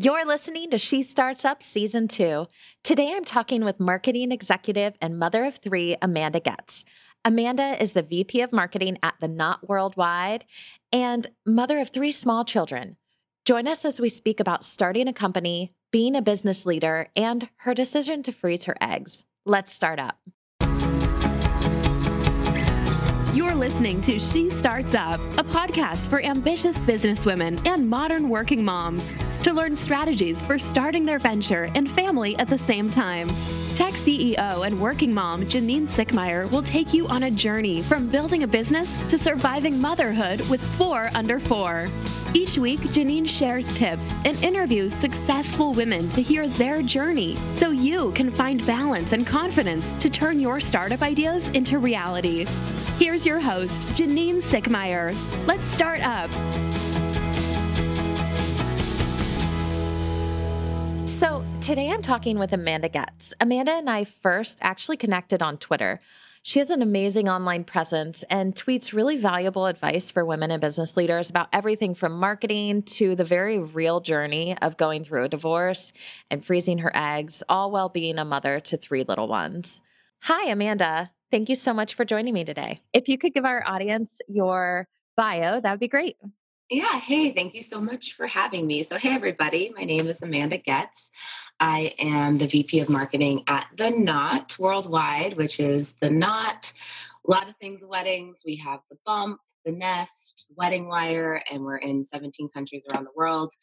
You're listening to She Starts Up Season 2. Today I'm talking with marketing executive and mother of three, Amanda Goetz. Amanda is the VP of Marketing at The Knot Worldwide and mother of three small children. Join us as we speak about starting a company, being a business leader, and her decision to freeze her eggs. Let's start up. You're listening to She Starts Up, a podcast for ambitious businesswomen and modern working moms to learn strategies for starting their venture and family at the same time. Tech CEO and working mom Janine Sickmeyer will take you on a journey from building a business to surviving motherhood with four under four. Each week, Janine shares tips and interviews successful women to hear their journey so you can find balance and confidence to turn your startup ideas into reality. Here's your host, Janine Sickmeyer. Let's start up. So, today I'm talking with Amanda Goetz. Amanda and I first actually connected on Twitter. She has an amazing online presence and tweets really valuable advice for women and business leaders about everything from marketing to the very real journey of going through a divorce and freezing her eggs, all while being a mother to three little ones. Hi, Amanda. Thank you so much for joining me today. If you could give our audience your bio, that would be great. Yeah. Hey, thank you so much for having me. So, hey, everybody. My name is Amanda Goetz. I am the VP of Marketing at The Knot Worldwide, which is The Knot. A lot of things weddings. We have The Bump, The Nest, Wedding Wire, and we're in 17 countries around the world.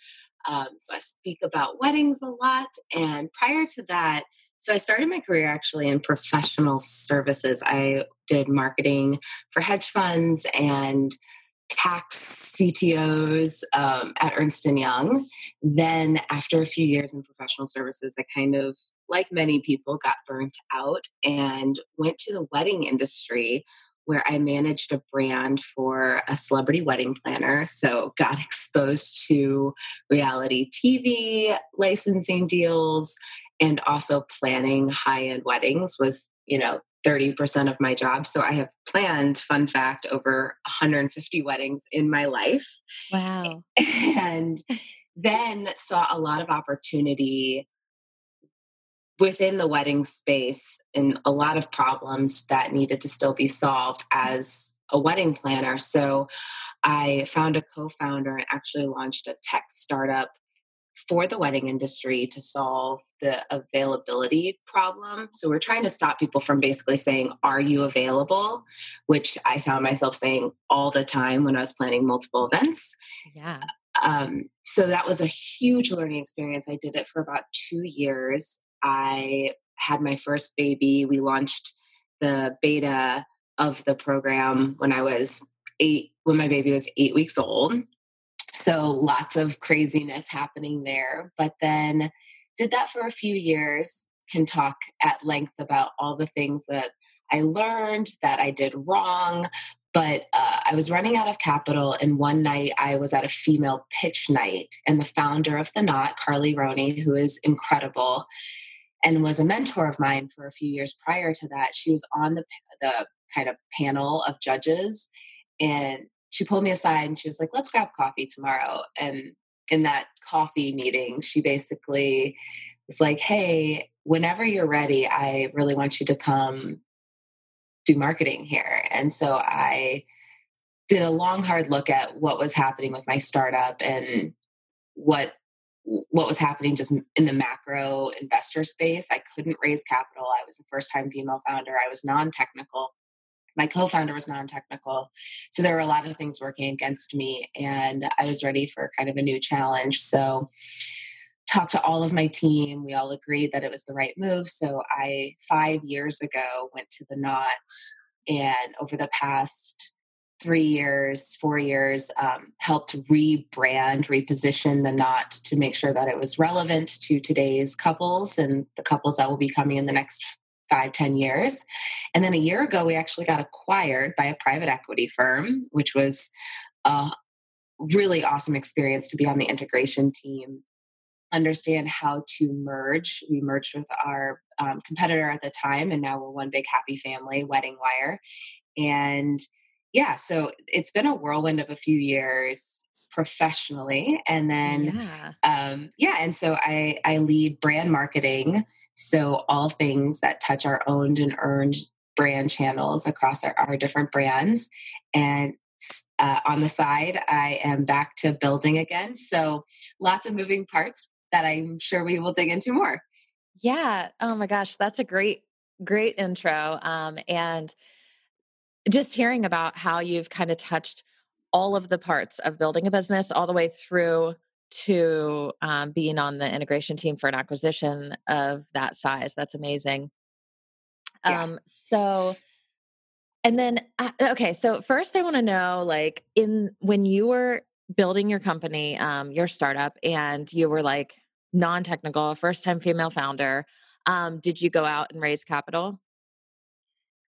Um, so, I speak about weddings a lot. And prior to that, so I started my career actually in professional services. I did marketing for hedge funds and tax CTOs um, at Ernst and Young. Then, after a few years in professional services, I kind of, like many people, got burnt out and went to the wedding industry where I managed a brand for a celebrity wedding planner. So, got exposed to reality TV, licensing deals, and also planning high end weddings was, you know, 30% of my job. So I have planned, fun fact, over 150 weddings in my life. Wow. And then saw a lot of opportunity within the wedding space and a lot of problems that needed to still be solved as a wedding planner. So I found a co founder and actually launched a tech startup for the wedding industry to solve the availability problem. So we're trying to stop people from basically saying, Are you available? Which I found myself saying all the time when I was planning multiple events. Yeah. Um, so that was a huge learning experience. I did it for about two years. I had my first baby. We launched the beta of the program when I was eight, when my baby was eight weeks old. So lots of craziness happening there. But then did that for a few years, can talk at length about all the things that I learned that I did wrong. But uh, I was running out of capital, and one night I was at a female pitch night, and the founder of the Knot, Carley Roney, who is incredible and was a mentor of mine for a few years prior to that, she was on the the kind of panel of judges, and she pulled me aside and she was like, let's grab coffee tomorrow. And in that coffee meeting, she basically was like, hey, whenever you're ready, I really want you to come do marketing here. And so I did a long, hard look at what was happening with my startup and what what was happening just in the macro investor space. I couldn't raise capital. I was a first time female founder. I was non technical my co-founder was non-technical so there were a lot of things working against me and i was ready for kind of a new challenge. So talked to all of my team we all agreed that it was the right move so i five years ago went to the knot and over the past three years four years um, helped rebrand reposition the knot to make sure that it was relevant to today's couples and the couples that will be coming in the next five, ten years. And then a year ago, we actually got acquired by a private equity firm, which was a really awesome experience to be on the integration team, understand how to merge. We merged with our um, competitor at the time, and now we're one big happy family, Wedding Wire. And yeah, so it's been a whirlwind of a few years professionally. And then, yeah. Um, yeah, and so I, I lead brand marketing. So all things that touch our owned and earned brand channels across our, our different brands. And uh, on the side, I am back to building again. So lots of moving parts that I'm sure we will dig into more. Yeah. Oh my gosh, that's a great, great intro. Um, and just hearing about how you've kind of touched all of the parts of building a business all the way through to um, being on the integration team for an acquisition of that size. That's amazing. Yeah. Um, so, and then, uh, okay, so first I want to know like, in when you were building your company, um, your startup, and you were like non technical, first time female founder, um, did you go out and raise capital?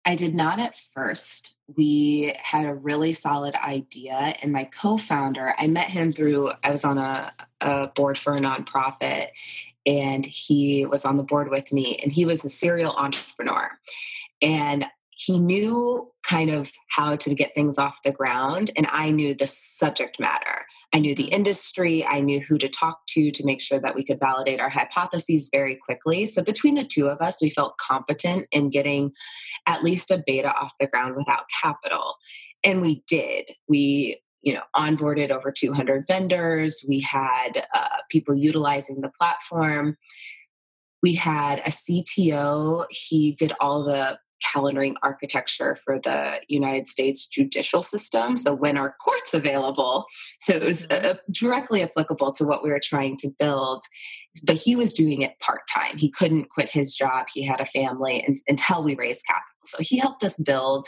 I did not at first. We had a really solid idea, and my co founder, I met him through, I was on a, a, board for a nonprofit, and he was on the board with me, and he was a serial entrepreneur. And he knew kind of how to get things off the ground, and I knew the subject matter. I knew the mm-hmm. industry, I knew who to talk to to make sure that we could validate our hypotheses very quickly. So, between the two of us, we felt competent in getting at least a beta off the ground without capital. And we did. We you know onboarded over 200 vendors we had uh, people utilizing the platform we had a cto he did all the calendaring architecture for the United States judicial system. So, when are courts available? So, it was uh, directly applicable to what we were trying to build. But he was doing it part time. He couldn't quit his job. He had a family and, until we raised capital. So, he helped us build.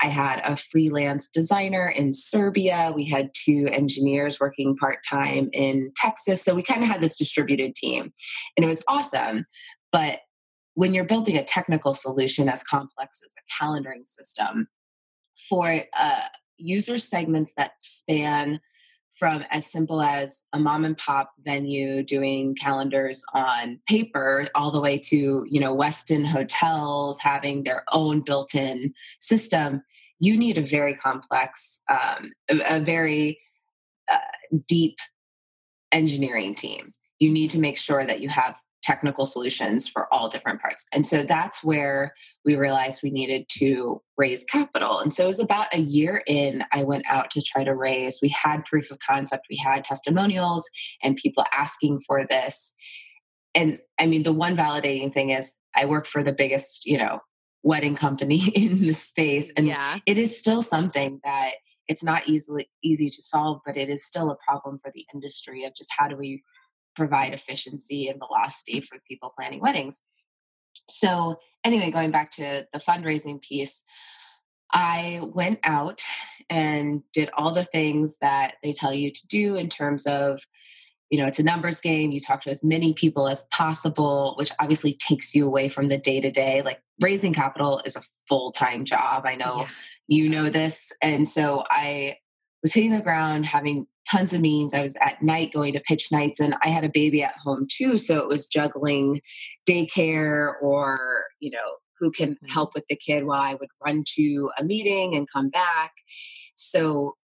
I had a freelance designer in Serbia. We had two engineers working part time in Texas. So, we kind of had this distributed team. And it was awesome. But when you're building a technical solution as complex as a calendaring system for uh, user segments that span from as simple as a mom and pop venue doing calendars on paper all the way to you know westin hotels having their own built-in system you need a very complex um, a, a, very uh, deep engineering team. You need to make sure that you have technical solutions for all different parts. And so that's where we realized we needed to raise capital. And so it was about a year in, I went out to try to raise. We had proof of concept, we had testimonials, and people asking for this. And I mean, the one validating thing is I work for the biggest, you know, wedding company in the space. And yeah. it is still something that it's not easily easy to solve, but it is still a problem for the industry of just how do we provide efficiency and velocity for people planning weddings. So, anyway, going back to the fundraising piece, I went out and did all the things that they tell you to do in terms of, you know, it's a numbers game. You talk to as many people as possible, which obviously takes you away from the day to day. Like raising capital is a full time job. I know yeah. you know this. And so I was hitting the ground, having tons of meetings. I was at night going to pitch nights, and I had a baby at home too. So it was juggling daycare or, you know, who can mm-hmm. help with the kid while I would run to a meeting and come back. So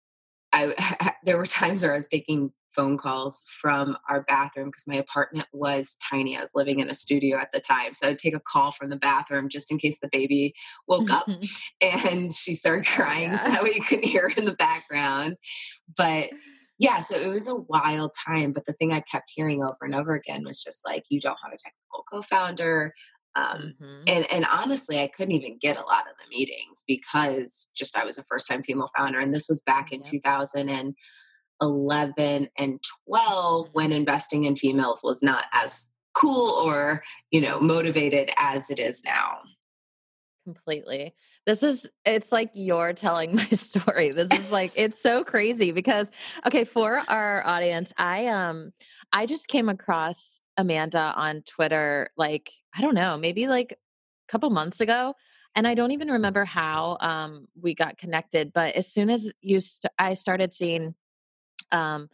I, there were times where I was taking phone calls from our bathroom because my apartment was tiny. I was living in a studio at the time. So I'd take a call from the bathroom just in case the baby woke up and she started crying yeah. so that way you couldn't hear her in the background. But yeah, so it was a wild time. But the thing I kept hearing over and over again was just like, you don't have a technical co founder. Um, mm-hmm. and, and honestly, I couldn't even get a lot of the meetings because just I was a first time female founder. And this was back in 2011 and 12 when mm-hmm. investing in females was not as cool or, you know, motivated as it is now. Completely. This is, it's like you're telling my story. This is like, it's so crazy because, okay, for our audience, I, um, I just came across Amanda on Twitter, like, I don't know, maybe like a couple months ago. And I don't even remember how um, we got connected, but as soon as you, st- I started seeing, um,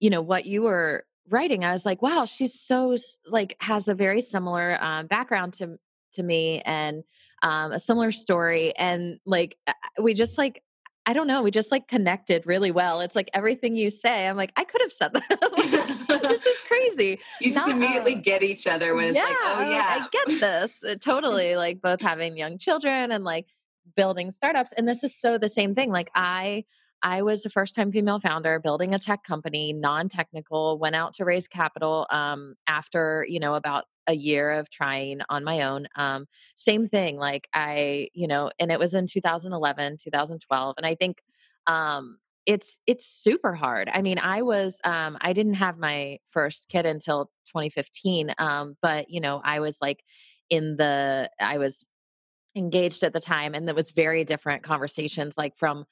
you know, what you were writing, I was like, wow, she's so like has a very similar um, background to to me and um, a similar story and like we just like I don't know, we just like connected really well. It's like everything you say, I'm like, I could have said that. like, this is crazy. You just Not, immediately uh, get each other when it's yeah, like, oh yeah, I get this. Uh, totally. Like both having young children and like building startups. And this is so the same thing. Like I I was a first time female founder building a tech company, non technical, went out to raise capital um, after, you know, about a year of trying on my own. Um, same thing. Like I, you know, and it was in 2011, 2012. And I think, um, it's it's super hard. I mean, I was um I didn't have my first kid until 2015. Um, but you know, I was like in the I was engaged at the time and there was very different conversations like from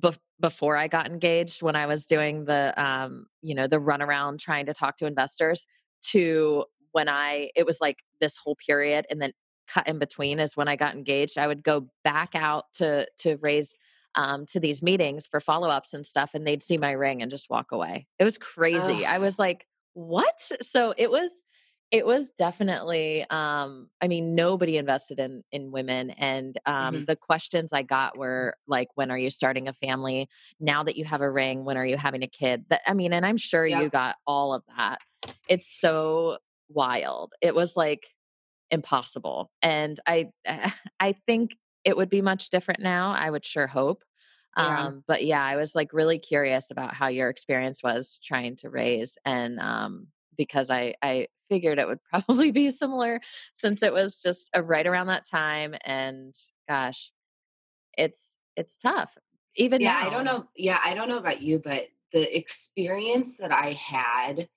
be- before I got engaged when I was doing the um, you know, the runaround trying to talk to investors to when I it was like this whole period and then cut in between is when I got engaged. I would go back out to to raise um, to these meetings for follow ups and stuff, and they'd see my ring and just walk away. It was crazy. Ugh. I was like, what? So it was it was definitely um i mean nobody invested in in women and um mm-hmm. the questions i got were like when are you starting a family? Now that you have a ring when are you having a kid? That i mean and i'm sure you got all of that. It's so wild. It was like impossible and i i think it would be much different now i would sure hope yeah. um but yeah i was like really curious about how your experience was trying to raise and um because I I figured it would probably be similar since it was just a right around that time and gosh it's it's tough even yeah now. I don't know yeah I don't know about you but the experience that I had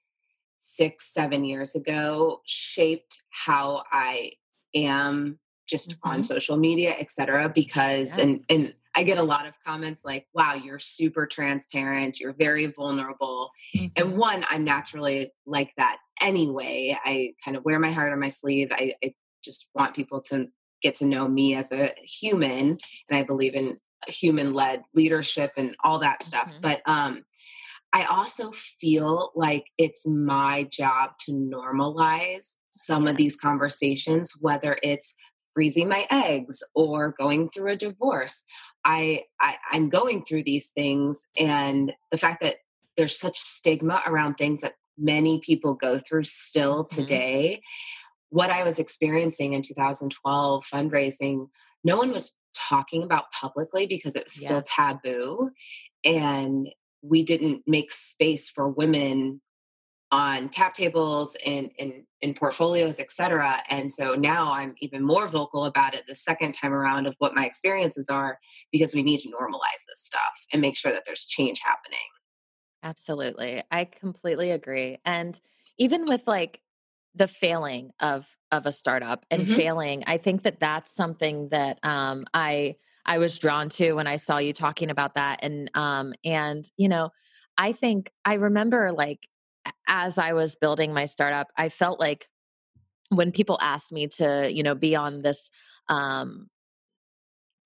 6 7 years ago shaped how I am just mm-hmm. on social media etc because yeah. and and I get a lot of comments like, wow, you're super transparent, you're very vulnerable. Mm-hmm. And one, I'm naturally like that anyway. I kind of wear my heart on my sleeve. I, I just want people to get to know me as a human. And I believe in human led leadership and all that stuff. Mm-hmm. But um, I also feel like it's my job to normalize some of these conversations, whether it's freezing my eggs or going through a divorce. I, I I'm going through these things, and the fact that there's such stigma around things that many people go through still mm-hmm. today. What I was experiencing in 2012 fundraising, no one was talking about publicly because it was still yeah. taboo. And we didn't make space for women on cap tables and in, in portfolios, et cetera. And so now I'm even more vocal about it the second time around of what my experiences are because we need to normalize this stuff and make sure that there's change happening. Absolutely. I completely agree. And even with like the failing of of a startup and mm-hmm. failing, I think that that's something that um I I was drawn to when I saw you talking about that and um and you know, I think I remember like as I was building my startup, I felt like when people asked me to, you know, be on this um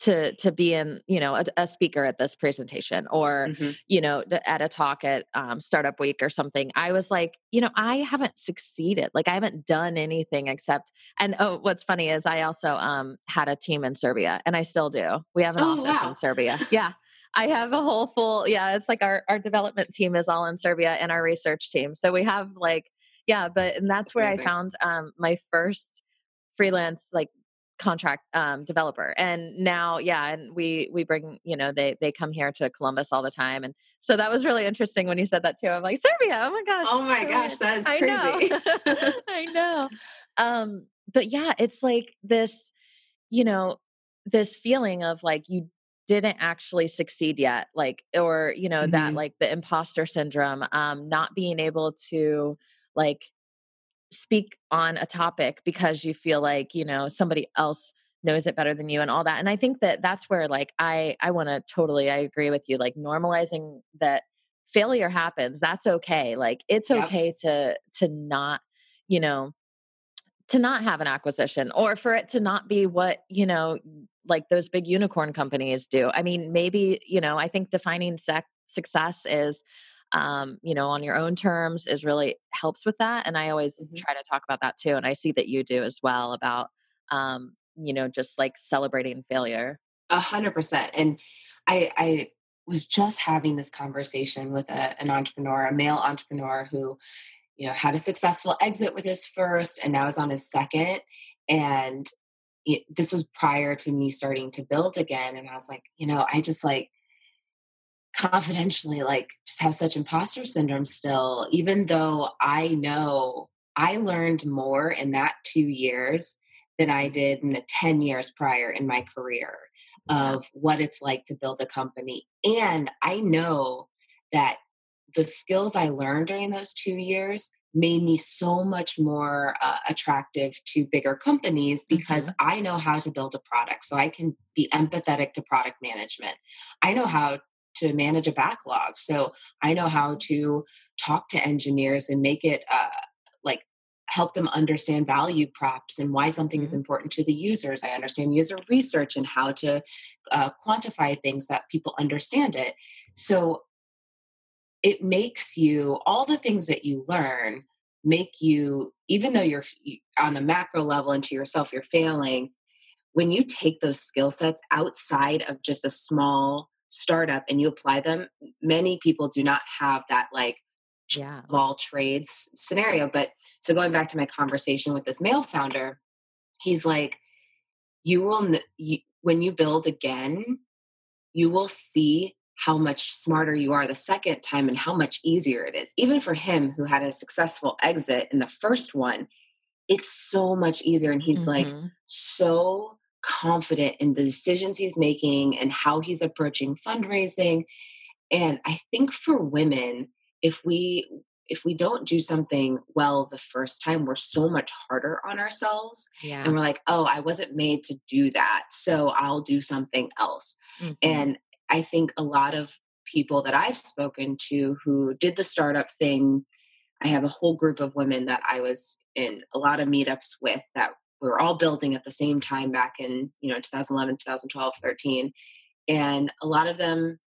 to to be in you know a, a speaker at this presentation or mm-hmm. you know at a talk at um, startup week or something i was like you know i haven't succeeded like i haven't done anything except and oh what's funny is i also um had a team in serbia and i still do we have an oh, office wow. in serbia yeah I have a whole full, yeah, it's like our, our development team is all in Serbia and our research team. So we have like, yeah, but and that's, that's where amazing. I found um, my first freelance like contract um, developer. And now yeah and we we bring you know they they come here to columbus all the time. And so that was really interesting when you said that too. I'm like serbia? Oh my gosh oh my gosh that's crazy i know, I know. Um, but yeah it's like this you know this feeling of like you didn't actually succeed yet like or you know mm-hmm. that like the imposter syndrome um not being able to like speak on a topic because you feel like you know somebody else knows it better than you and all that and i think that that's where like i i want to totally i agree with you like normalizing that failure happens that's okay like it's yep. okay to to not you know to not have an acquisition or for it to not be what you know like those big unicorn companies do i mean maybe you know i think defining sec- success is um, you know on your own terms is really helps with that and i always mm-hmm. try to talk about that too and i see that you do as well about um, you know just like celebrating failure a hundred percent and I, I was just having this conversation with a, an entrepreneur, a male entrepreneur who, you know, had a successful exit with his first and now is on his second. And it, this was prior to me starting to build again. And I was like, you know, I just like confidentially, like, just have such imposter syndrome still, even though I know I learned more in that two years than I mm-hmm. did in the 10 years prior in my career of what it's like to build a company. And I know that the skills I learned during those two years made me so much more uh, attractive to bigger companies because mm-hmm. I know how to build a product. So I can be empathetic to product management. I know how to manage a backlog. So I know how to talk to engineers and make it uh, like help them understand value props and why something is mm-hmm. important to the users. I understand user research and how to uh, quantify things that people understand it. So it makes you all the things that you learn make you even though you're on the macro level into yourself you're failing when you take those skill sets outside of just a small startup and you apply them many people do not have that like yeah. all trades scenario. But so going back to my conversation with this male founder, he's like, you will, you, when you build again, you will see how much smarter you are the second time and how much easier it is. Even for him who had a successful exit in the first one, it's so much easier. And he's mm-hmm. like so confident in the decisions he's making and how he's approaching fundraising. And I think for women, if we if we don't do something well the first time, we're so much harder on ourselves. Yeah. And we're like, oh, I wasn't made to do that. So I'll do something else. Mm-hmm. And I think a lot of people that I've spoken to who did the startup thing, I have a whole group of women that I was in a lot of meetups with that we were all building at the same time back in, you know, 2011, 2012, 13. And a lot of them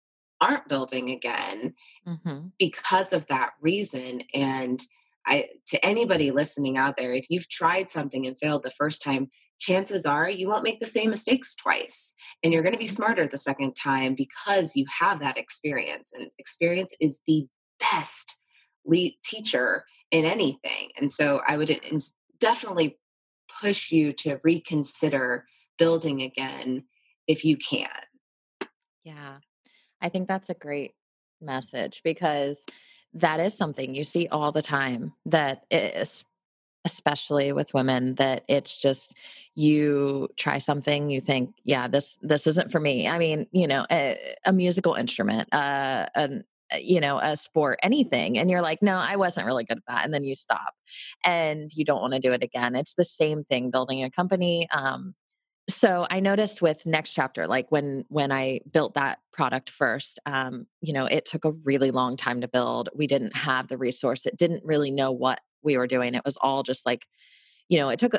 aren't building again mm-hmm. because of that reason. And I, to anybody listening out there, if you've tried something and failed the first time, chances are you won't make the same mistakes twice. And you're going to be mm-hmm. smarter the second time because you have that experience. And experience is the best lead teacher in anything. And so I would definitely push you to reconsider building again if you can. Yeah. I think that's a great message because that is something you see all the time that is especially with women that it's just you try something you think yeah this this isn't for me. I mean you know a, a musical instrument uh an you know a sport anything and you're like no i wasn't really good at that and then you stop and you don't want to do it again. It's the same thing building a company um so i noticed with next chapter like when when i built that product first um, you know it took a really long time to build. We didn't have the resource it didn't really know what we were doing it was all just like you know it took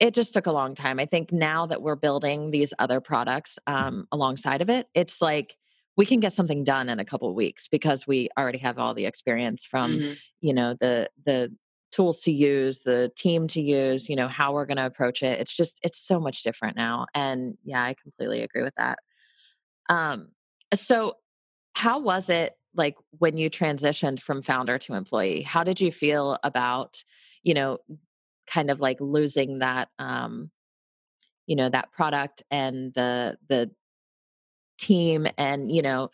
it just took a long time i think now that we're building these other products um, alongside of it it's like we can get something done in a couple of weeks because we already have all the experience from mm-hmm. you know the the tools to use, the team to use, you know, how we're going to approach it. It's just, it's so much different now. And yeah, I completely agree with that. Um, so how was it like when you transitioned from founder to employee? How did you feel about, you know, kind of like losing that, um, you know, that product and the, the team and, you know,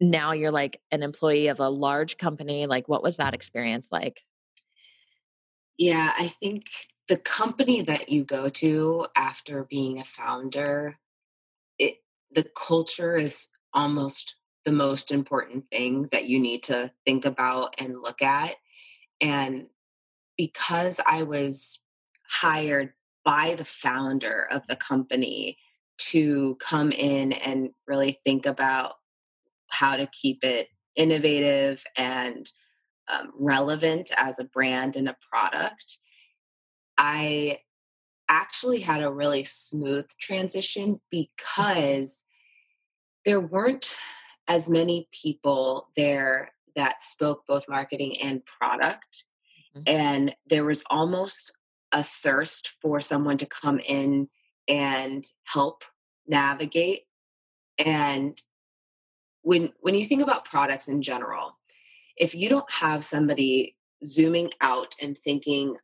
now you're like an employee of a large company. Like, what was that experience like? Yeah, I think the company that you go to after being a founder, it the culture is almost the most important thing that you need to think about and look at. And because I was hired by the founder of the company to come in and really think about how to keep it innovative and um, relevant as a brand and a product, I actually had a really smooth transition mm-hmm. because there weren't as many people there that spoke both marketing and product. Mm-hmm. And there was almost a thirst for someone to come in and help navigate And when when you think about products in general, if you don't have somebody zooming out and thinking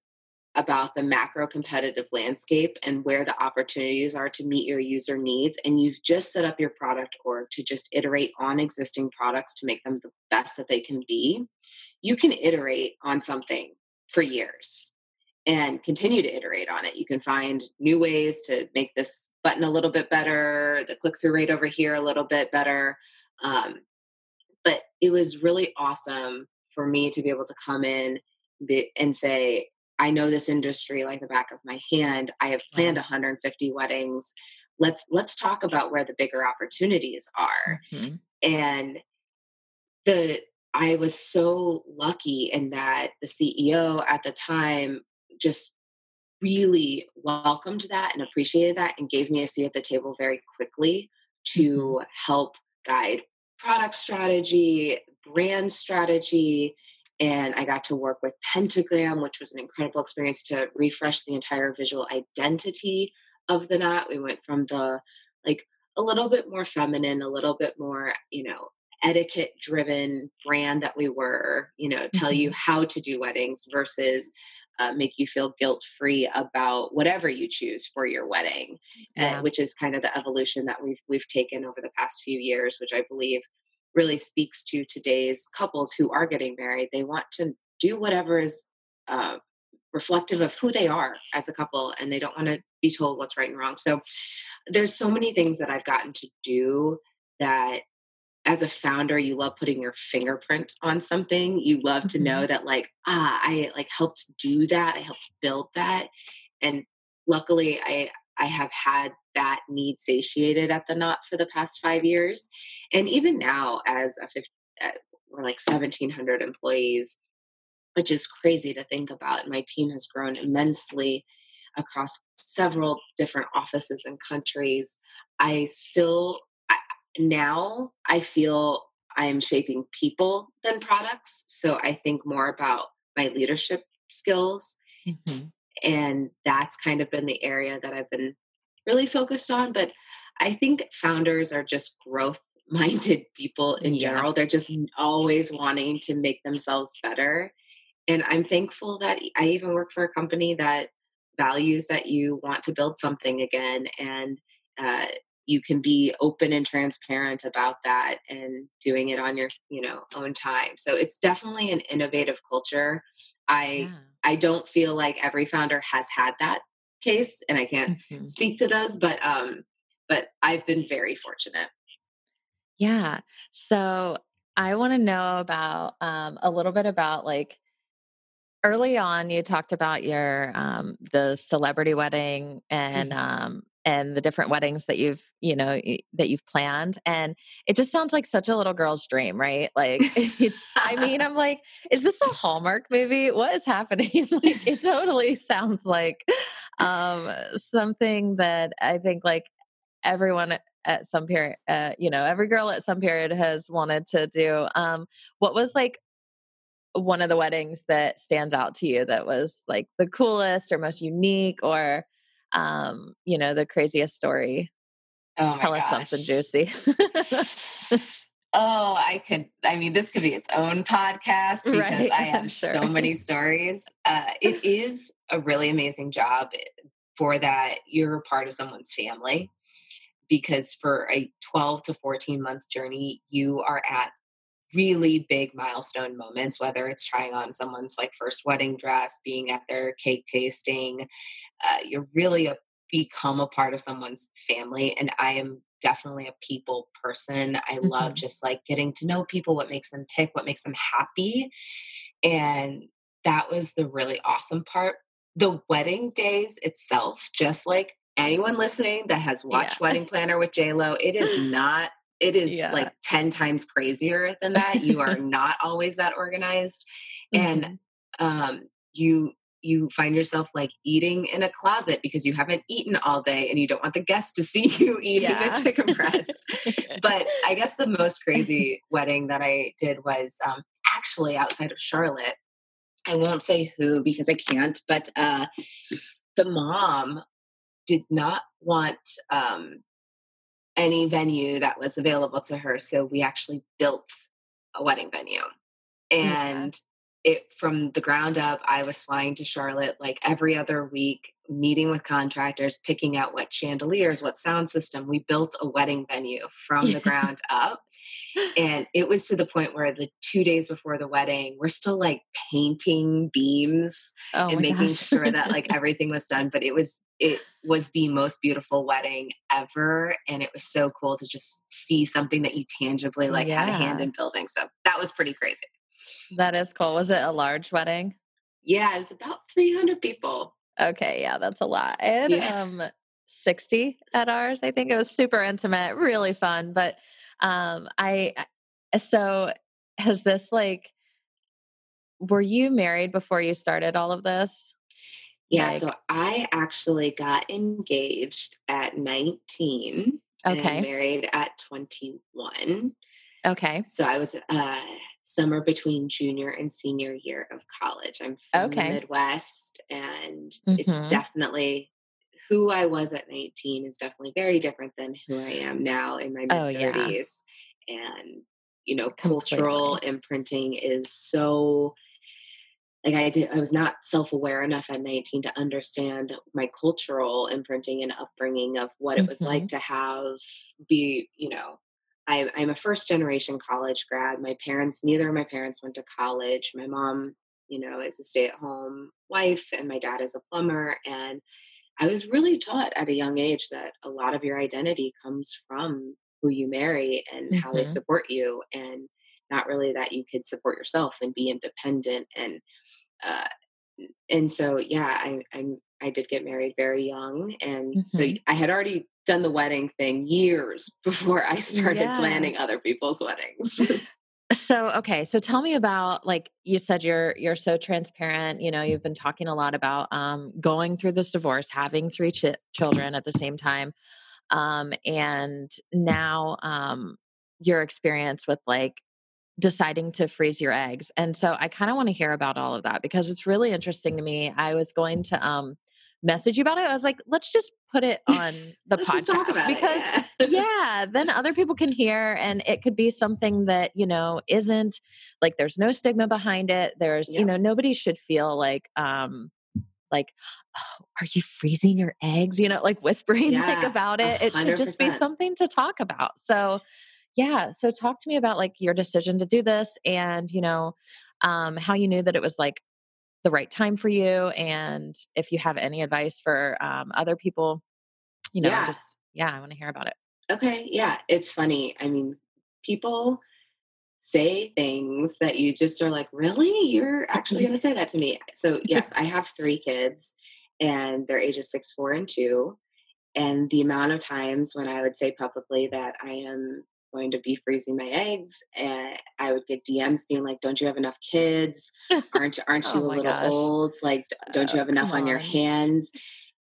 about the macro competitive landscape and where the opportunities are to meet your user needs and you've just set up your product org to just iterate on existing products to make them the best that they can be you can iterate on something for years and continue to iterate on it. You can find new ways to make this button a little bit better the click through rate over here a little bit better um, but it was really awesome for me to be able to come in and say I know this industry like the back of my hand. I have planned 150 weddings. Let's let's talk about where the bigger opportunities are. Mm-hmm. And the I was so lucky in that the CEO at the time just really welcomed that and appreciated that and gave me a seat at the table very quickly to mm-hmm. help guide product strategy, brand strategy, and I got to work with Pentagram, which was an incredible experience to refresh the entire visual identity of the knot. We went from the like a little bit more feminine, a little bit more, you know, etiquette driven brand that we were, you know, tell you mm-hmm. how to do weddings versus uh, make you feel guilt free about whatever you choose for your wedding, uh, yeah. uh, which is kind of the evolution that we've we've taken over the past few years, which I believe really speaks to today's couples who are getting married. They want to do whatever is uh, reflective of who they are as a couple, and they don't want to be told what's right and wrong. So there's so many things that I've gotten to do that as a founder you love putting your fingerprint on something you love mm-hmm. to know mm-hmm. that like ah i like helped do that i helped build that and luckily i i have had that need satiated at the knot for the past five years. And even now, as a 50, uh, we're like 1,700 employees, which is crazy to think about. My team has grown immensely across several different offices and countries. I still, I, now I feel I am shaping people than products. So I think more about my leadership skills. Mm-hmm. And that's kind of been the area that I've been really focused on. But I think founders are just growth minded people in yeah. general. They're just always wanting to make themselves better. And I'm thankful that I even work for a company that values that you want to build something again and uh, you can be open and transparent about that and doing it on your you know own time so it's definitely an innovative culture i yeah. i don't feel like every founder has had that case and I can't mm-hmm. speak to those, but um but I've been very fortunate. Yeah. So I want to know about um a little bit about like early on you talked about your um the celebrity wedding and mm-hmm. um and the different weddings that you've you know that you've planned and it just sounds like such a little girl's dream right like i mean i'm like is this a hallmark movie what is happening like it totally sounds like um, something that I think like everyone at some period, uh, you know, every girl at some period has wanted to do. Um, what was like one of the weddings that stands out to you that was like the coolest or most unique or, um, you know, the craziest story? Oh Tell gosh. us something juicy. Oh, I could. I mean, this could be its own podcast because right, I have sure. so many stories. Uh, it is a really amazing job for that. You're a part of someone's family because for a 12 to 14 month journey, you are at really big milestone moments, whether it's trying on someone's like first wedding dress, being at their cake tasting. Uh, you're really a become a part of someone's family and i am definitely a people person. I mm-hmm. love just like getting to know people, what makes them tick, what makes them happy. And that was the really awesome part. The wedding days itself, just like anyone listening that has watched yeah. Wedding Planner with J Lo, it is not it is yeah. like 10 times crazier than that. You are not always that organized. Mm-hmm. And um you you find yourself like eating in a closet because you haven't eaten all day and you don't want the guests to see you eating yeah. a chicken breast. but I guess the most crazy wedding that I did was um, actually outside of Charlotte. I won't say who because I can't, but uh, the mom did not want um, any venue that was available to her. So we actually built a wedding venue. And yeah. it from the ground up, I was flying to Charlotte like every other week, meeting with contractors, picking out what chandeliers, what sound system. We built a wedding venue from the ground up. And it was to the point where the two days before the wedding, we're still like painting beams oh and making gosh. sure that like everything was done. But it was it was the most beautiful wedding ever. And it was so cool to just see something that you tangibly like yeah. had a hand in building. So that was pretty crazy. That is cool. Was it a large wedding? Yeah, it was about 300 people. Okay, yeah, that's a lot. And yeah. um 60 at ours. I think it was super intimate, really fun. But um I so has this like were you married before you started all of this? Yeah, like, so I actually got engaged at 19 okay. married at 21. Okay. So I was uh summer between junior and senior year of college. I'm from okay. the Midwest and mm-hmm. it's definitely who I was at 19 is definitely very different than who I am now in my mid 30s. Oh, yeah. And you know, Completely. cultural imprinting is so like I did I was not self-aware enough at 19 to understand my cultural imprinting and upbringing of what it was mm-hmm. like to have be, you know, I, I'm a first generation college grad. My parents, neither of my parents went to college. My mom, you know, is a stay at home wife, and my dad is a plumber. And I was really taught at a young age that a lot of your identity comes from who you marry and mm-hmm. how they mm-hmm. support you, and not really that you could support yourself and be independent. And uh, and so, yeah, I, I'm I did get married very young, and mm-hmm. so I had already done the wedding thing years before I started yeah. planning other people's weddings. so okay so tell me about like you said you're you're so transparent you know you've been talking a lot about um, going through this divorce having three ch- children at the same time um, and now um, your experience with like deciding to freeze your eggs and so i kind of want to hear about all of that because it's really interesting to me i was going to um message you about it. I was like, let's just put it on the podcast because it, yeah. yeah, then other people can hear and it could be something that, you know, isn't like there's no stigma behind it. There's, yeah. you know, nobody should feel like um like oh, are you freezing your eggs you know like whispering yeah, like about it 100%. it should just be something to talk about so yeah so talk to me about like your decision to do this and you know um how you knew that it was like the right time for you and if you have any advice for um, other people you know yeah. just yeah i want to hear about it. Okay yeah it's funny i mean people say things that you just are like really? You're actually going to say that to me? So yes i have three kids and they're ages six four and two and the amount of times when i would say publicly that i am going to be freezing my eggs and i would get dms being like don't you have enough kids aren't aren't you oh a little gosh. old like don't you oh, have enough on. on. your hands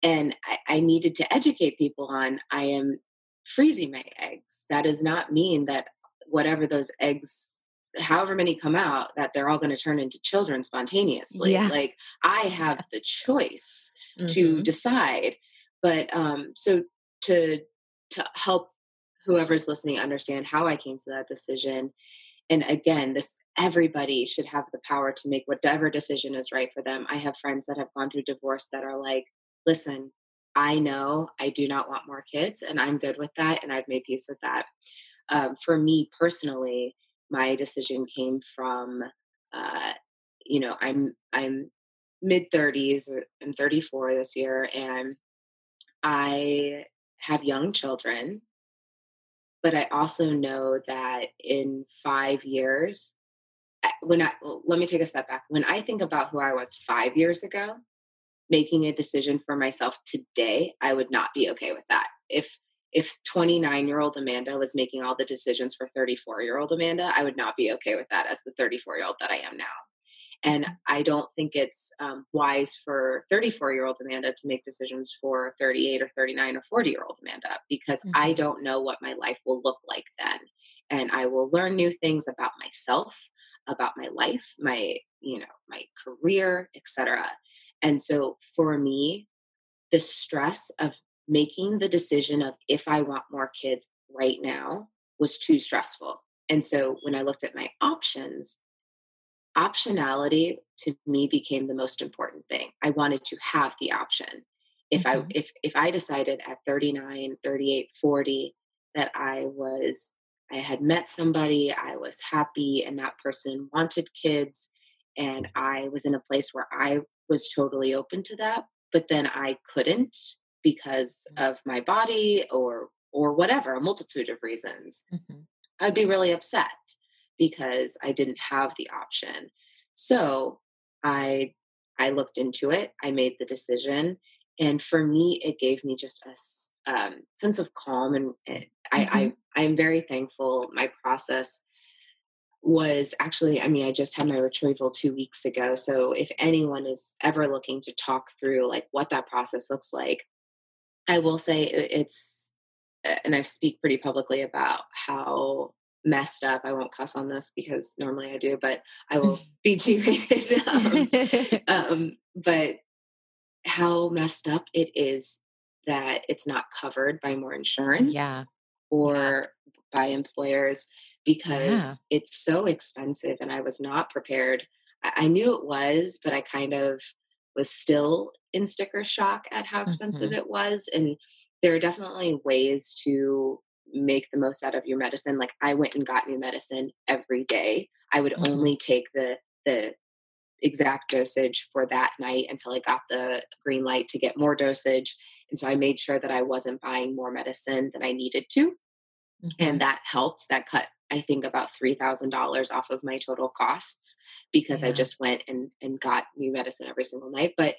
and I, I needed to educate people on i am freezing my eggs that does not mean that whatever those eggs however many come out that they're all going to turn into children spontaneously yeah. like i have the choice mm-hmm. to decide but um so to to help whoever's listening understand how I came to that decision. And again, this everybody should have the power to make whatever decision is right for them. I have friends that have gone through divorce that are like, listen, I know I do not want more kids and I'm good with that and I've made peace with that. Um, for me personally, my decision came from uh, you know, I'm I'm mid 30s, I'm 34 this year and I have young children but I also know that in five years, eh, when I let me take a step back. When I think about who I was five years ago, making a decision for myself today, I would not be okay with that. If if 29 year old Amanda was making all the decisions for 34 year old Amanda, I would not be okay with that as the 34 year old that I am now. And I don't think it's um, wise for 34 year old Amanda to make decisions for 38 or 39 or 40 year old Amanda because mm-hmm. I don't know what my life will look like then. And I will learn new things about myself, about my life, my, you know, my career, etc. And so for me, the stress of making the decision of if I want more kids right now was too stressful. And so when I looked at my options, optionality to me became the most important thing. I wanted to have the option. If mm-hmm. I if if I decided at 39, 38, 40 that I was I had met somebody, I was happy and that person wanted kids and I was in a place where I was totally open to that, but then I couldn't because mm-hmm. of my body or or whatever, a multitude of reasons. Mm-hmm. I'd be really upset because I didn't have the option. So I I looked into it. I made the decision, and for me, it gave me just a um, sense of calm. And eh, I, mm-hmm. I I am very thankful. My process was actually i mean i just had my retrieval two weeks ago so if anyone is ever looking to talk through like what that process looks like i will say it's eh, and i speak pretty publicly about how messed up. I won't cuss on this because normally I do, but I will be G-rated. um, um, but how messed up it is that it's not covered by more insurance yeah. or yeah. by employers because yeah. it's so expensive and I was not prepared. I, I, knew it was, but I kind of was still in sticker shock at how expensive mm-hmm. it was. And there are definitely ways to make the most out of your medicine. Like I went and got new medicine every day. I would mm-hmm. only take the the exact dosage for that night until I got the green light to get more dosage. And so I made sure that I wasn't buying more medicine than I needed to. Mm-hmm. And that helped. That cut, I think, about $3,000 off of my total costs because yeah. I just went and, and got new medicine every single night. But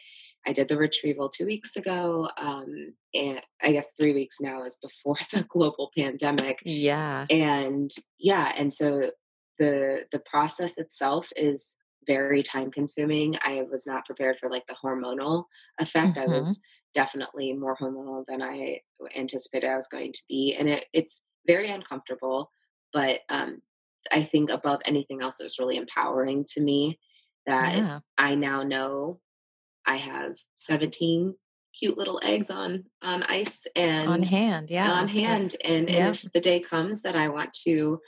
I did the retrieval two weeks ago. Um, and I guess three weeks now is before the global pandemic. Yeah. And yeah. And so the the process itself is very time consuming. I was not prepared for like the hormonal effect. Mm-hmm. I was definitely more hormonal than I anticipated I was going to be. And it, it's very uncomfortable, but um, I think above anything else, it was really empowering to me that yeah. I now know I have 17 cute little eggs on on ice and on hand yeah on hand and yeah. if the day comes that i want to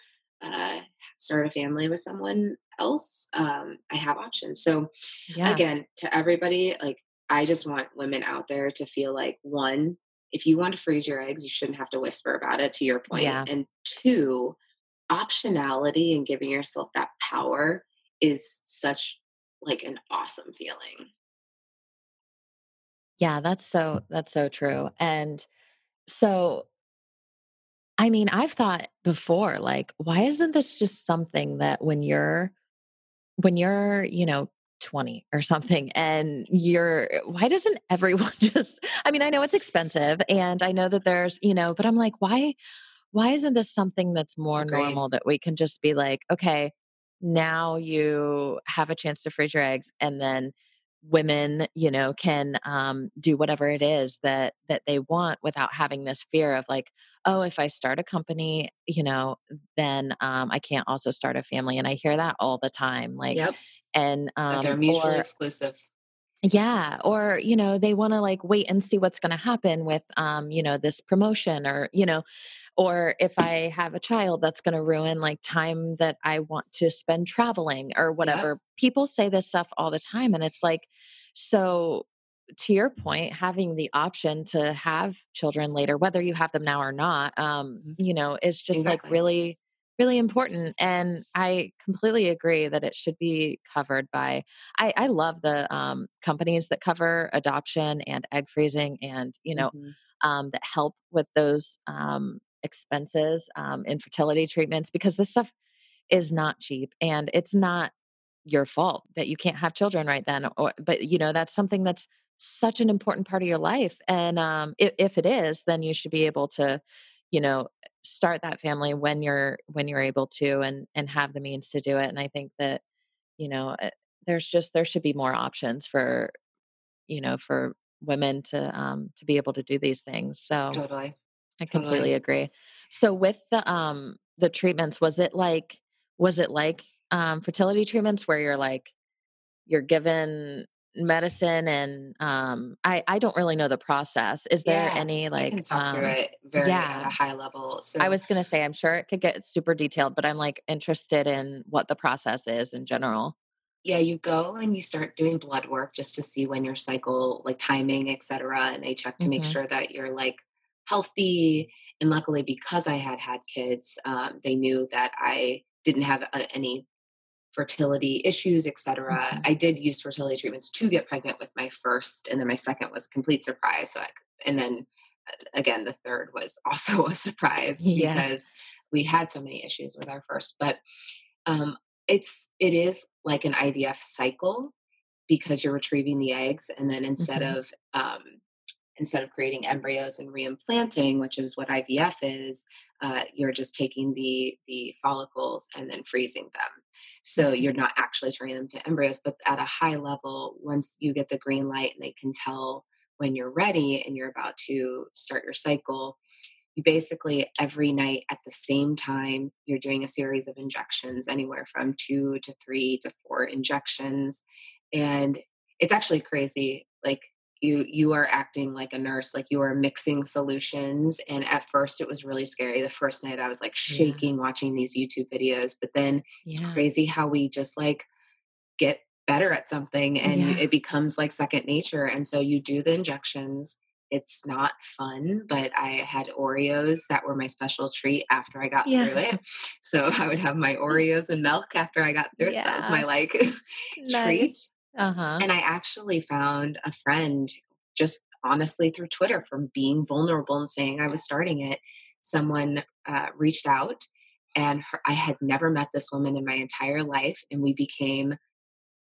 uh, start a family with someone else um, i have options so yeah. again to everybody like i just want women out there to feel like one if you want to freeze your eggs you shouldn't have to whisper about it to your point yeah. and two optionality and giving yourself that power is such like an awesome feeling yeah, that's so that's so true. And so I mean, I've thought before like why isn't this just something that when you're when you're, you know, 20 or something and you're why doesn't everyone just I mean, I know it's expensive and I know that there's, you know, but I'm like why why isn't this something that's more Agreed. normal that we can just be like, okay, now you have a chance to freeze your eggs and then women you know can um, do whatever it is that that they want without having this fear of like oh if i start a company you know then um, i can't also start a family and i hear that all the time like yep. and um, they're mutually or, exclusive yeah or you know they want to like wait and see what's going to happen with um you know this promotion or you know or if i have a child that's going to ruin like time that i want to spend traveling or whatever yeah. people say this stuff all the time and it's like so to your point having the option to have children later whether you have them now or not um mm-hmm. you know is just exactly. like really really important and i completely agree that it should be covered by i, I love the um, companies that cover adoption and egg freezing and you know mm-hmm. um, that help with those um, expenses, um, infertility treatments, because this stuff is not cheap and it's not your fault that you can't have children right then. Or, but you know, that's something that's such an important part of your life. And um, if, if it is, then you should be able to, you know, start that family when you're when you're able to and and have the means to do it. And I think that, you know, eh, there's just there should be more options for, you know, for women to um to be able to do these things. So totally. I completely totally. agree. So with the um the treatments, was it like was it like um fertility treatments where you're like you're given medicine and um I I don't really know the process. Is there Yeah, any I can like talk through um it very at a high level. So I was going to say I'm sure it could get super detailed, but I'm like interested in what the process is in general. Yeah, you go and you start doing blood work just to see when your cycle, like timing, et cetera, and they check to make Mhm. sure that you're like healthy. And luckily, because I had had kids, um, they knew that I didn't have uh any fertility issues, et cetera. Mhm. I did use fertility treatments to get pregnant with my first, and then my second was a complete surprise. So, I, and then uh, again, the third was also a surprise Yeah. because we had so many issues with our first. But um, it's it is like an IVF cycle because you're retrieving the eggs, and then instead Mhm. of um, instead of creating embryos and reimplanting, which is what IVF is, uh, you're just taking the the follicles and then freezing them. So you're not actually turning them to embryos, but at a high level, once you get the green light and they can tell when you're ready and you're about to start your cycle, you basically every night at the same time you're doing a series of injections anywhere from two to three to four injections and it's actually crazy like you you are acting like a nurse like you are mixing solutions and at first it was really scary the first night i was like Yeah. shaking watching these youtube videos but then it's crazy how we just like get better at something and Yeah. it becomes like second nature and so you do the injections it's not fun but i had oreos that were my special treat after i got Yeah. through it so i would have my oreos and milk after i got through it so that was my like treat Nice. Uh-huh. and i actually found a friend just honestly through twitter from being vulnerable and saying i was starting it someone uh, reached out and her, i had never met this woman in my entire life and we became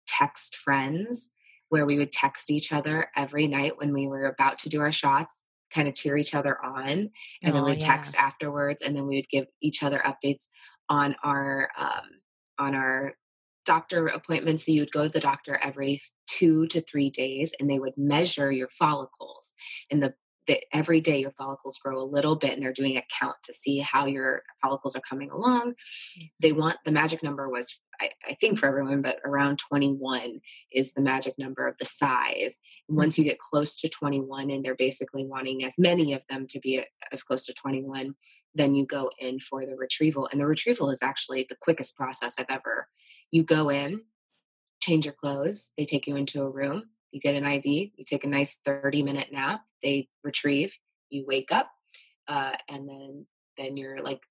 text friends where we would text each other every night when we were about to do our shots kind of cheer each other on and then Oh, we'd yeah. text afterwards and then we would give each other updates on our um, on our doctor appointments so you would go to the doctor every two to three days and they would measure your follicles. And the, the every day your follicles grow a little bit and they're doing a count to see how your follicles are coming along. Mm. They want the magic number was I, I think for everyone but around 21 is the magic number of the size. And mm. once you get close to 21 and they're basically wanting as many of them to be a- as close to 21 then you go in for the retrieval. And the retrieval is actually the quickest process i've ever you go in change your clothes they take you into a room you get an iv you take a nice 30 minute nap they retrieve you wake up uh, and then then you're like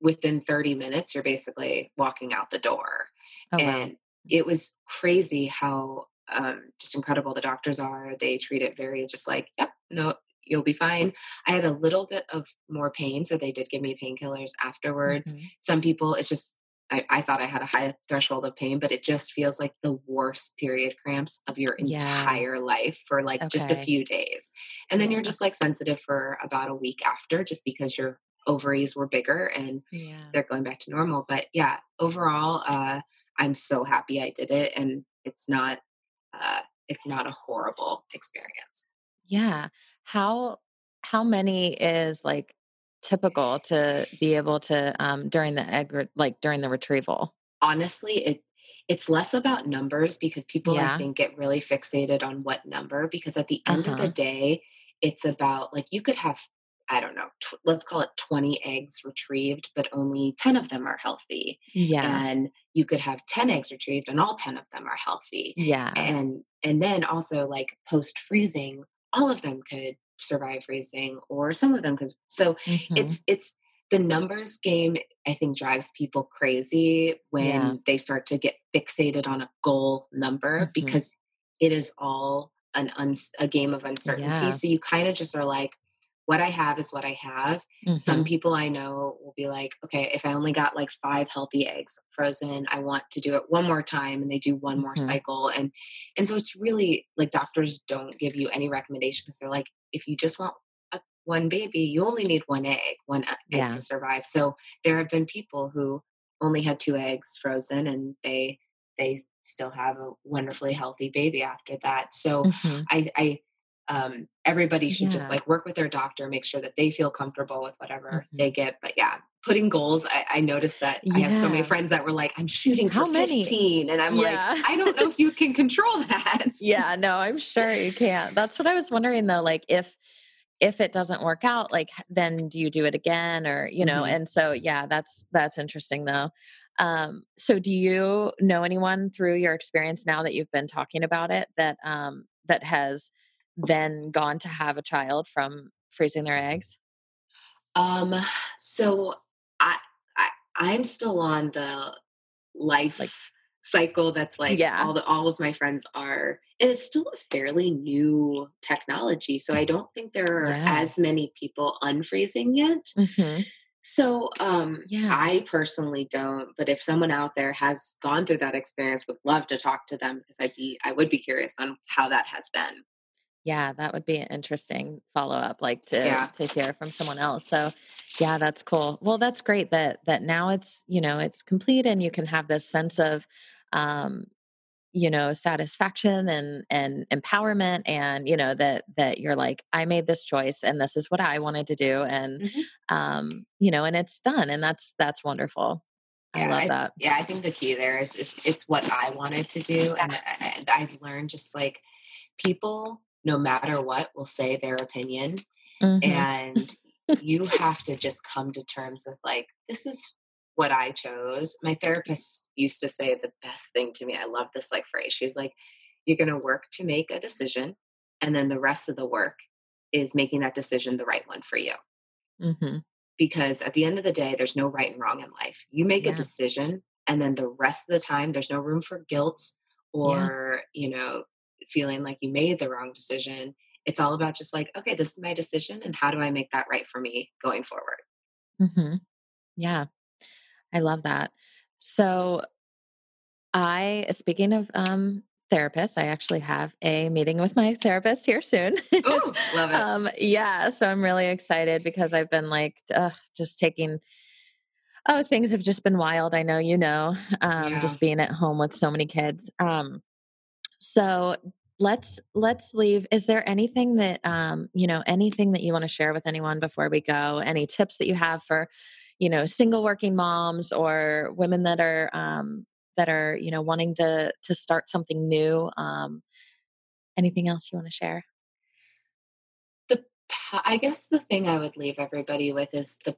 within 30 minutes you're basically walking out the door Oh wow. and it was crazy how um, just incredible the doctors are they treat it very just like yep no you'll be fine i had a little bit of more pain so they did give me painkillers afterwards Mhm. some people it's just I, I thought i had a high threshold of pain but it just feels like the worst period cramps of your Yeah. entire life for like just a few days and then you're just like sensitive for about a week after just because your ovaries were bigger and Yeah. they're going back to normal. But yeah, overall, uh, I'm so happy I did it, and it's not uh, it's not a horrible experience. Yeah. How how many is like typical to be able to um during the egg like during the retrieval? Honestly, it it's less about numbers because people I think get really fixated on what number because at the end of the Uh-huh. day, it's about like you could have I don't know, tw- let's call it 20 eggs retrieved, but only 10 of them are healthy. Yeah. And you could have 10 eggs retrieved and all 10 of them are healthy. Yeah. and and then also like post freezing all of them could survive freezing or some of them could so Mhm. it's it's the numbers game i think drives people crazy when Yeah. they start to get fixated on a goal number Mhm. because it is all an uns- a game of uncertainty Yeah. so you kind of just are like what i have is what i have some Mhm. people I know will be like, okay, if I only got like five healthy eggs frozen, I want to do it one more time, and they do one more Mhm. cycle, and and so it's really like doctors don't give you any recommendation because they're like, if you just want a, one baby, you only need one egg, one egg Yeah. to survive. So there have been people who only had two eggs frozen, and they they still have a wonderfully healthy baby after that. So Mhm. I, I um, everybody should just like work with their doctor, make sure that they feel comfortable with whatever they Mhm. get. But yeah, putting goals, I, I noticed that yeah. I have so many friends that were like, I'm shooting for How 15. And I'm yeah. like, I don't know if you can control that. yeah, no, I'm sure you can't. That's what I was wondering though. Like if if it doesn't work out, like then do you do it again or, you know, mm-hmm. and so yeah, that's that's interesting though. Um, so do you know anyone through your experience now that you've been talking about it that um that has then gone to have a child from freezing their eggs? Um, so I, I I'm still on the life like, cycle that's like yeah. all the all of my friends are and it's still a fairly new technology so i don't think there are yeah. as many people unfreezing yet mm-hmm. so um yeah i personally don't but if someone out there has gone through that experience would love to talk to them because i'd be i would be curious on how that has been yeah, that would be an interesting follow up, like to yeah. to hear from someone else. So, yeah, that's cool. Well, that's great that that now it's you know it's complete and you can have this sense of, um, you know, satisfaction and and empowerment, and you know that that you're like, I made this choice and this is what I wanted to do, and mm-hmm. um, you know, and it's done, and that's that's wonderful. Yeah, I love I, that. Yeah, I think the key there is, is it's what I wanted to do, and, and I've learned just like people no matter what, will say their opinion. Mm-hmm. And you have to just come to terms with like, this is what I chose. My therapist used to say the best thing to me. I love this like phrase. She was like, you're going to work to make a decision. And then the rest of the work is making that decision the right one for you. Mm-hmm. Because at the end of the day, there's no right and wrong in life. You make yeah. a decision, and then the rest of the time, there's no room for guilt or, yeah. you know, feeling like you made the wrong decision. It's all about just like, okay, this is my decision, and how do I make that right for me going forward? Mm-hmm. Yeah, I love that. So, I, speaking of um, therapists, I actually have a meeting with my therapist here soon. Ooh, love it. um, yeah, so I'm really excited because I've been like uh, just taking oh things have just been wild i know you know um, yeah. just being at home with so many kids um, so let's let's leave. Is there anything that um you know anything that you want to share with anyone before we go? Any tips that you have for you know single working moms or women that are um that are you know wanting to to start something new um anything else you want to share? The i guess the thing i would leave everybody with is the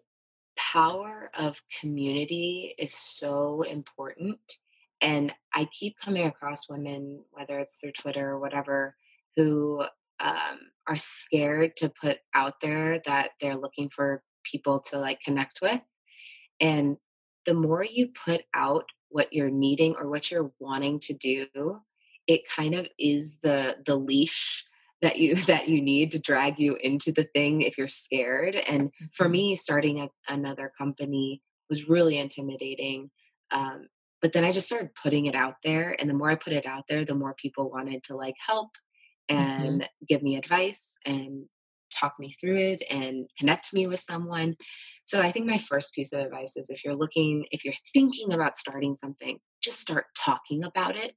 power of community is so important and I keep coming across women, whether it's through Twitter or whatever, who um, are scared to put out there that they're looking for people to like connect with. And the more you put out what you're needing or what you're wanting to do, it kind of is the the leash that you that you need to drag you into the thing if you're scared. And for mm-hmm. me, starting a, another company was really intimidating. Um, but then i just started putting it out there and the more i put it out there the more people wanted to like help mm-hmm. and mm-hmm. give me advice and talk me through it and connect me with someone so i think my first piece of advice is if you're looking if you're thinking about starting something just start talking about it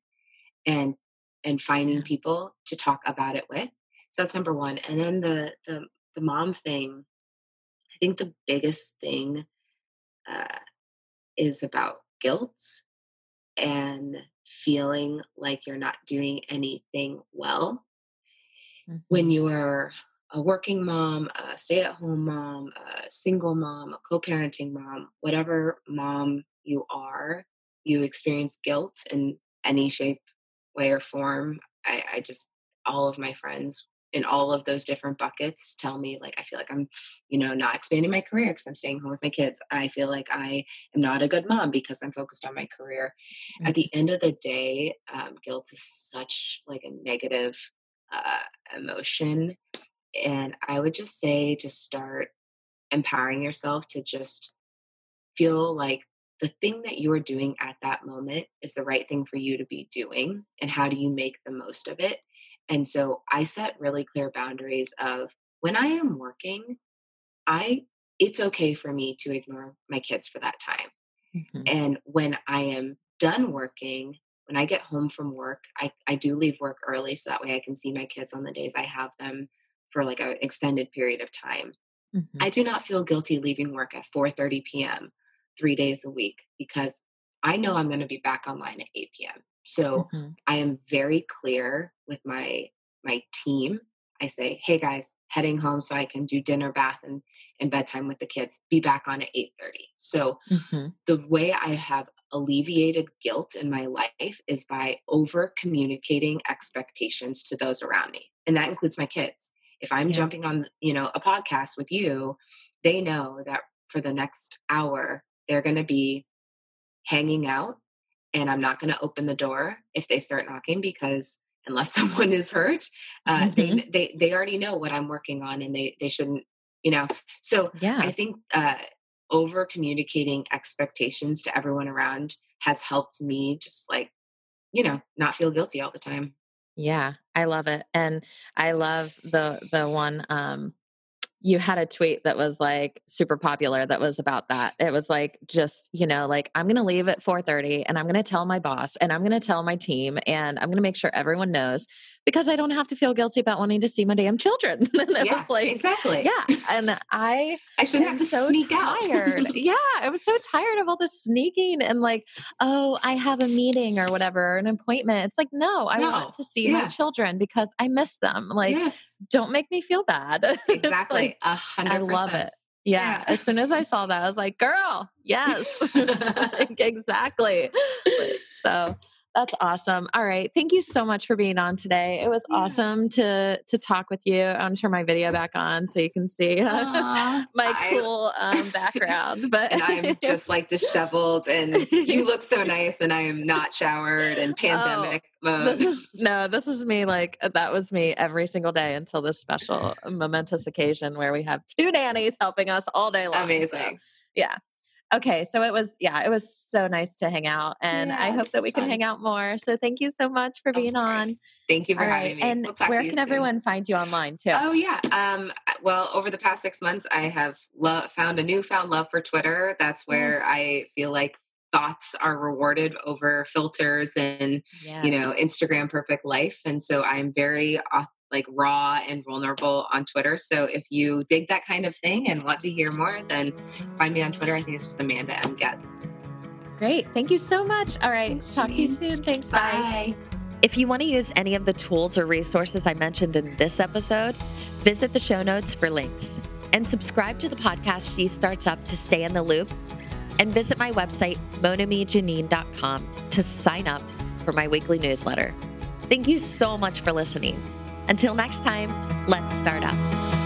and and finding people to talk about it with so that's number one and then the the, the mom thing i think the biggest thing uh, is about guilt and feeling like you're not doing anything well. Mm-hmm. When you are a working mom, a stay at home mom, a single mom, a co parenting mom, whatever mom you are, you experience guilt in any shape, way, or form. I, I just, all of my friends in all of those different buckets tell me like i feel like i'm you know not expanding my career because i'm staying home with my kids. I feel like i am not a good mom because i'm focused on my career. Mm-hmm. at the end of the day um, guilt is such like a negative uh, emotion and i would just say to start empowering yourself to just feel like the thing that you are doing at that moment is the right thing for you to be doing and how do you make the most of it and so I set really clear boundaries of when I am working, I it's okay for me to ignore my kids for that time. Mm-hmm. And when I am done working, when I get home from work, I, I do leave work early so that way I can see my kids on the days I have them for like an extended period of time. Mm-hmm. I do not feel guilty leaving work at 4:30 p.m. 3 days a week because I know I'm going to be back online at 8 p.m. So mm-hmm. I am very clear with my my team. I say, "Hey guys, heading home so I can do dinner, bath, and, and bedtime with the kids. Be back on at eight 8:30." So mm-hmm. the way I have alleviated guilt in my life is by over communicating expectations to those around me, and that includes my kids. If I'm yeah. jumping on, you know, a podcast with you, they know that for the next hour they're going to be hanging out and I'm not going to open the door if they start knocking because unless someone is hurt, uh, mm-hmm. they, they, they already know what I'm working on and they, they shouldn't, you know? So yeah. I think, uh, over communicating expectations to everyone around has helped me just like, you know, not feel guilty all the time. Yeah, I love it. And I love the the one um you had a tweet that was like super popular that was about that. It was like just, you know, like I'm going to leave at 4:30 and I'm going to tell my boss and I'm going to tell my team and I'm going to make sure everyone knows because I don't have to feel guilty about wanting to see my damn children. and it yeah, was like exactly. Yeah, and I I shouldn't have to so sneak tired. out. yeah, I was so tired of all the sneaking and like, oh, I have a meeting or whatever, an appointment. It's like, no, I no. want to see yeah. my children because I miss them. Like, yes. don't make me feel bad. Exactly. A hundred. I love it. Yeah. yeah. As soon as I saw that, I was like, girl, yes, exactly. So that's awesome. All right. Thank you so much for being on today. It was yeah. awesome to to talk with you. I'm gonna turn my video back on so you can see uh, my cool um, background. But and I'm just like disheveled and you look so nice and I am not showered and oh, pandemic oh, mode. This is no, this is me like that was me every single day until this special momentous occasion where we have two nannies helping us all day long. Amazing. So, yeah okay so it was yeah it was so nice to hang out and yeah, i hope that we fun. can hang out more so thank you so much for being on thank you for All having right. me and we'll where can soon. everyone find you online too oh yeah um, well over the past six months i have lo- found a newfound love for twitter that's where yes. i feel like thoughts are rewarded over filters and yes. you know instagram perfect life and so i'm very like raw and vulnerable on Twitter. So if you dig that kind of thing and want to hear more, then find me on Twitter. I think it's just Amanda M. Goetz. Great. Thank you so much. All right. Thanks, Talk to you soon. Thanks. Bye. bye. If you want to use any of the tools or resources I mentioned in this episode, visit the show notes for links and subscribe to the podcast She Starts Up to stay in the loop. And visit my website, monamijanine.com, to sign up for my weekly newsletter. Thank you so much for listening. Until next time, let's start up.